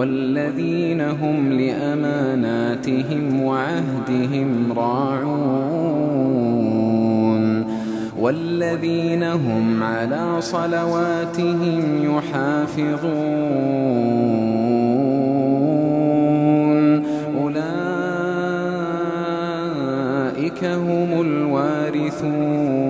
والذين هم لأماناتهم وعهدهم راعون والذين هم على صلواتهم يحافظون أولئك هم الوارثون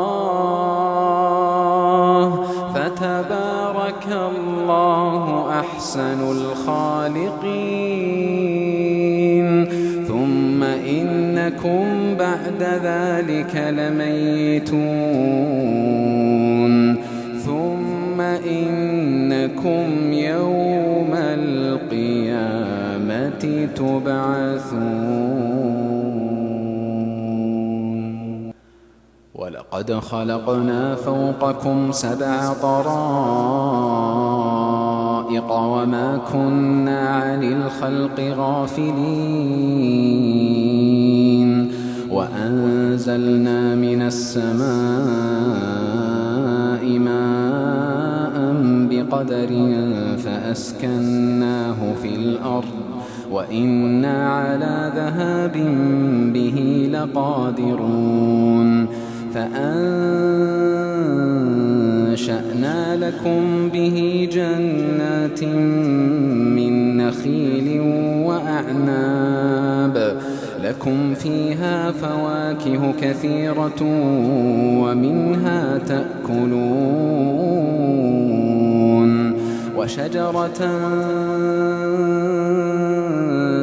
أحسن الخالقين. ثم إنكم بعد ذلك لميتون. ثم إنكم يوم القيامة تبعثون. ولقد خلقنا فوقكم سبع طرائق. وما كنا عن الخلق غافلين وأنزلنا من السماء ماء بقدر فأسكناه في الأرض وإنا على ذهاب به لقادرون فأنشأنا لكم به جنات من نخيل وأعناب. لكم فيها فواكه كثيرة ومنها تأكلون. وشجرة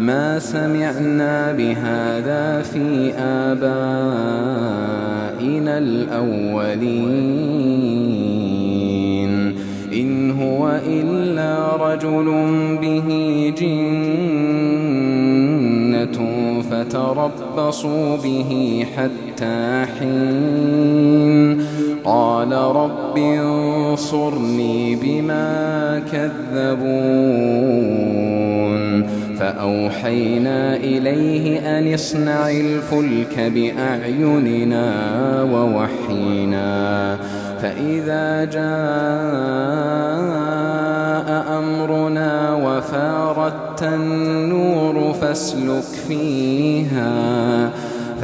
ما سمعنا بهذا في آبائنا الأولين. إن هو إلا رجل به جنة فتربصوا به حتى حين. قال رب انصرني بما كذبون. فأوحينا إليه أن اصنع الفلك بأعيننا ووحينا فإذا جاء أمرنا وفارت النور فاسلك فيها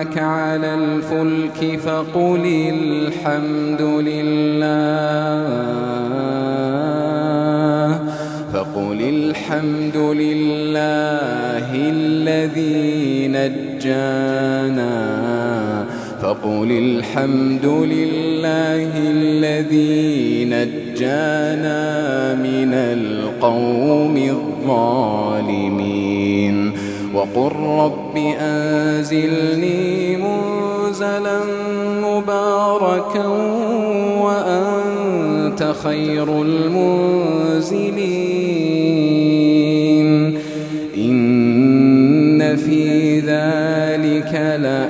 معك على الفلك فقل الحمد لله. فقل الحمد لله الذي نجانا. فقل الحمد لله الذي نجانا من القوم الظالمين. وقل رب أنزلني منزلا مباركا وأنت خير المنزلين إن في ذلك لآيات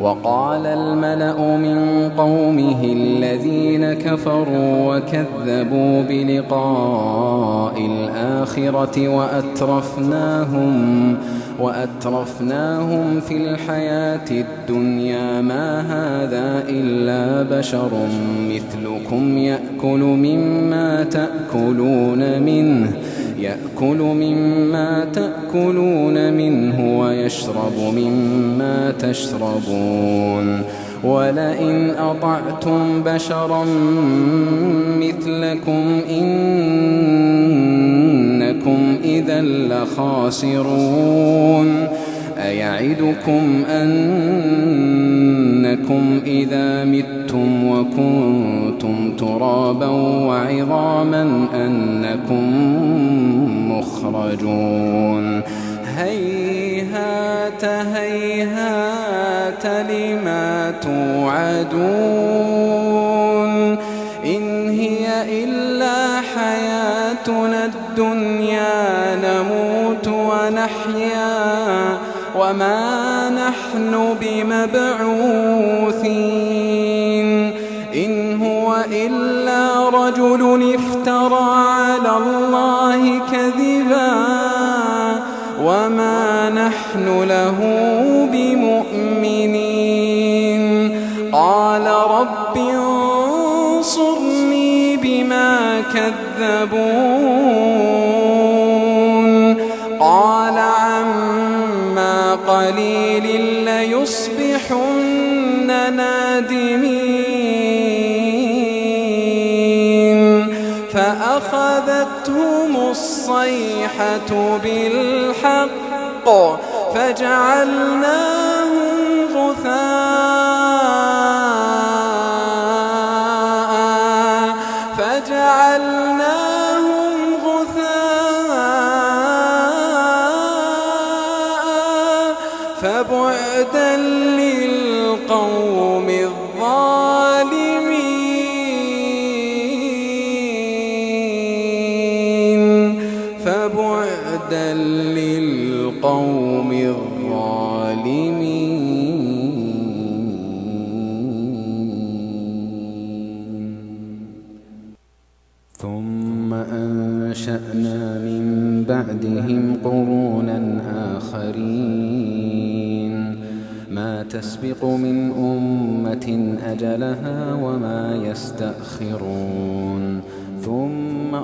وقال الملأ من قومه الذين كفروا وكذبوا بلقاء الآخرة وأترفناهم وأترفناهم في الحياة الدنيا ما هذا إلا بشر مثلكم يأكل مما تأكلون منه يأكل مما تأكلون منه ويشرب مما تشربون. ولئن أطعتم بشرا مثلكم إنكم إذا لخاسرون. أيعدكم أنكم إذا متم وكنتم ترابا وعظاما أنكم مخرجون. هيهات هيهات لما توعدون. إن هي إلا حياتنا الدنيا. وما نحن بمبعوثين إن هو إلا رجل افترى على الله كذبا وما نحن له الصيحة بالحق فجعلناهم للقوم الظالمين ثم أنشأنا من بعدهم قرونا آخرين ما تسبق من أمة أجلها وما يستأخرون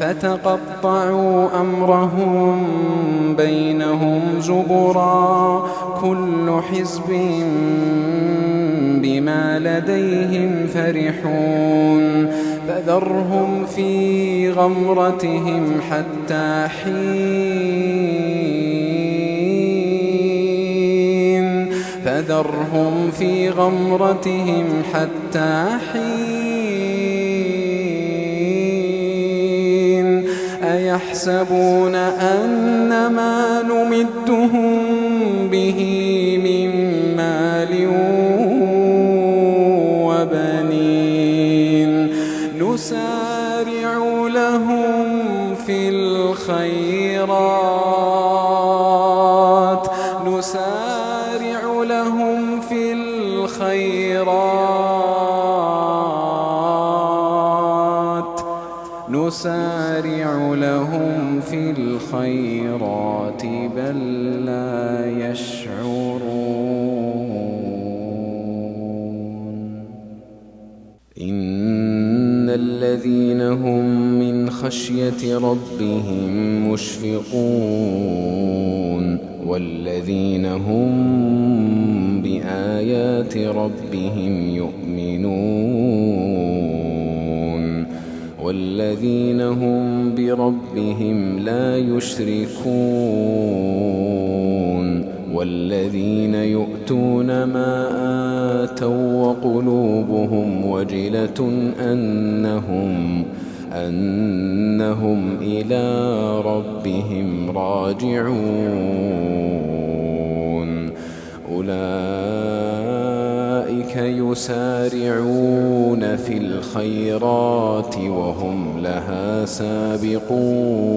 فتقطعوا أمرهم بينهم زبرا كل حزب بما لديهم فرحون فذرهم في غمرتهم حتى حين فذرهم في غمرتهم حتى حين أيحسبون أن ما نمدهم به من مال وبنين. نسارع لهم في الخيرات الذين هم من خشية ربهم مشفقون والذين هم بآيات ربهم يؤمنون والذين هم بربهم لا يشركون والذين يؤتون ما آتوا وقلوبهم وجلة أنهم أنهم إلى ربهم راجعون. أولئك يسارعون في الخيرات وهم لها سابقون.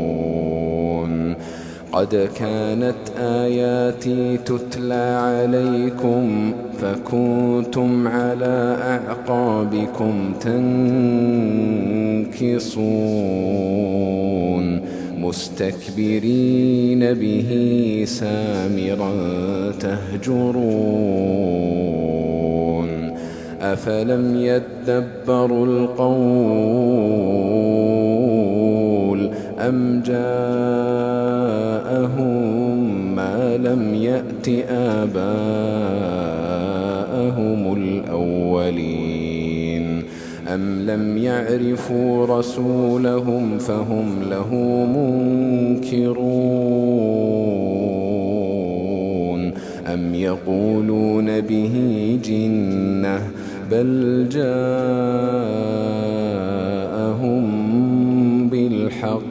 قد كانت آياتي تتلى عليكم فكنتم على أعقابكم تنكصون مستكبرين به سامرا تهجرون أفلم يدبروا القول أم جاءهم ما لم يأت آباءهم الأولين أم لم يعرفوا رسولهم فهم له منكرون أم يقولون به جنة بل جاءهم بالحق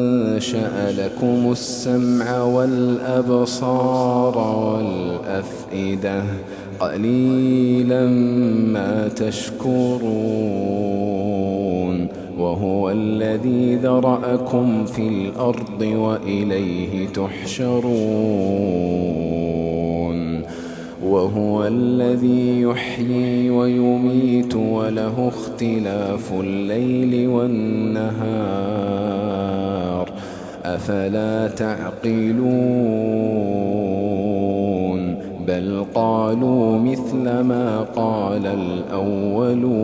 أنشأ لكم السمع والأبصار والأفئدة. قليلا ما تشكرون. وهو الذي ذرأكم في الأرض وإليه تحشرون. وهو الذي يحيي ويميت وله اختلاف الليل والنهار. أفلا تعقلون؟ بل قالوا مثل ما قال الأولون.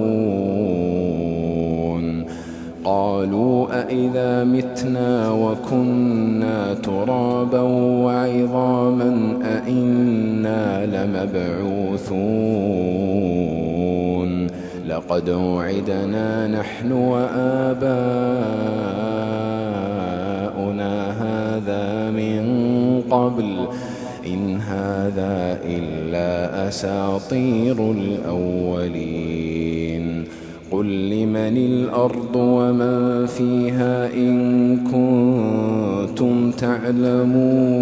قالوا أإذا متنا وكنا ترابا وعظاما أإنا لمبعوثون. لقد وعدنا نحن وآباؤنا قبل إن هذا إلا أساطير الأولين. قل لمن الأرض ومن فيها إن كنتم تعلمون.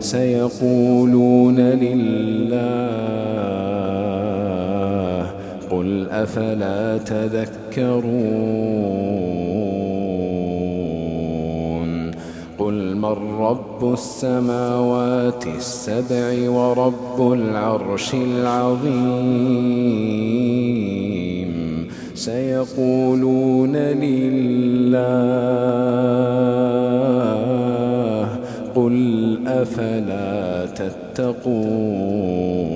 سيقولون لله قل أفلا تذكرون. قل من رب السماوات السبع ورب العرش العظيم سيقولون لله قل أفلا تتقون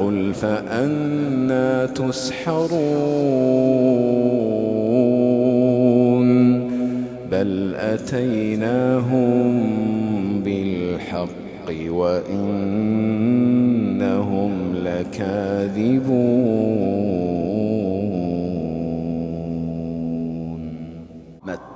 قل فأنا تسحرون بل أتيناهم بالحق وإنهم لكاذبون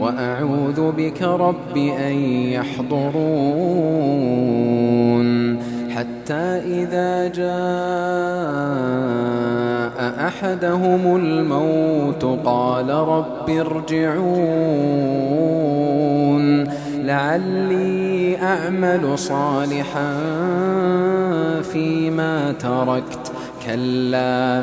وأعوذ بك رب أن يحضرون. حتى إذا جاء أحدهم الموت قال رب ارجعون. لعلي أعمل صالحا فيما تركت. كلا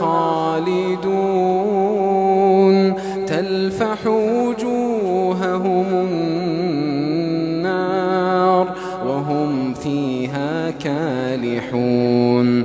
خالدون. تلفح وجوههم النار وهم فيها كالحون.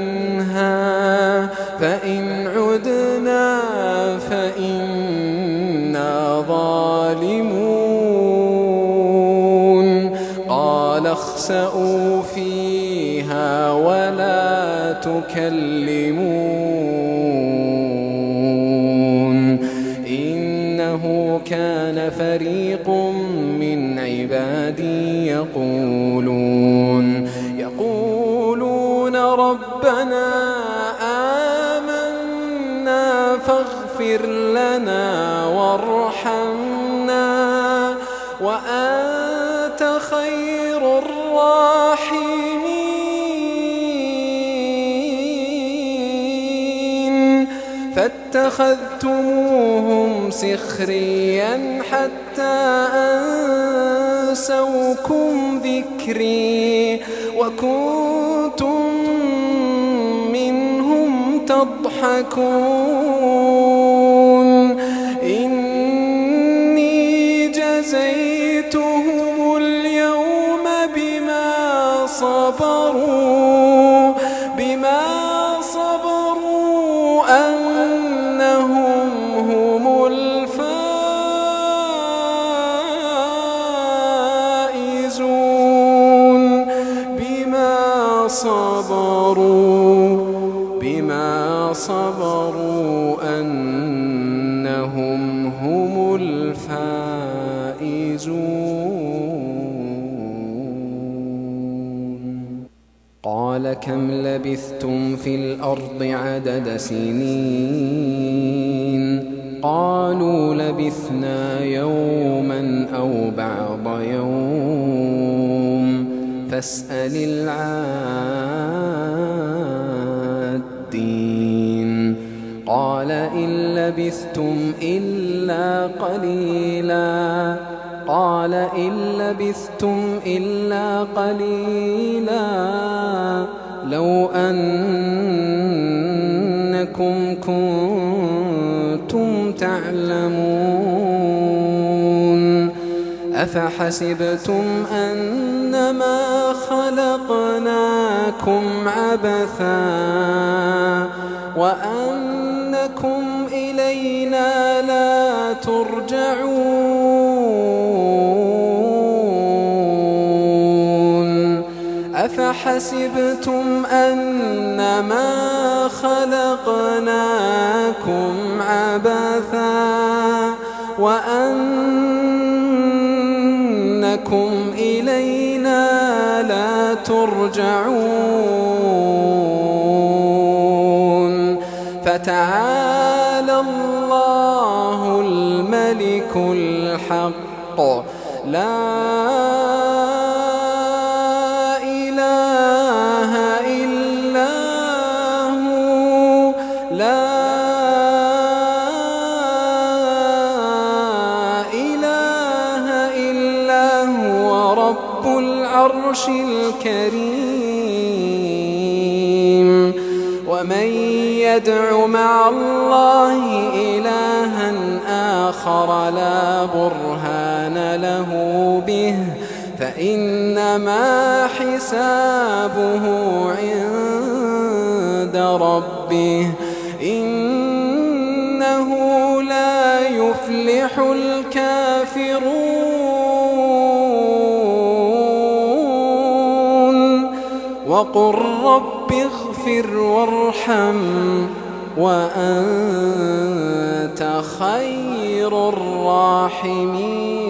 اخسأوا فيها ولا تكلمون. إنه كان فريق من عبادي يقولون. يقولون ربنا آمنا فاغفر لنا وارحمنا. وأنت خير فاتخذتموهم سخريا حتى أنسوكم ذكري وكنتم منهم تضحكون. صبروا أنهم هم الفائزون. قال كم لبثتم في الأرض عدد سنين؟ قالوا لبثنا يوما أو بعض يوم. فاسأل العادين قال إن لبثتم إلا قليلا. قال إن لبثتم إلا قليلا. لو أنكم كنتم تعلمون. أفحسبتم أنما خلقناكم عبثا؟ وأنكم إلينا لا ترجعون. أفحسبتم أنما خلقناكم عبثا وأنكم إلينا لا ترجعون. فتعالى الله الملك الحق. لا إله إلا هو. لا إله إلا هو. رب العرش الكريم. ومن يدع مع الله إلها آخر لا برهان له به فإنما حسابه عند ربه إنه لا يفلح الكافرون. وقل رب اغفر وارحم وأنت خير الراحمين.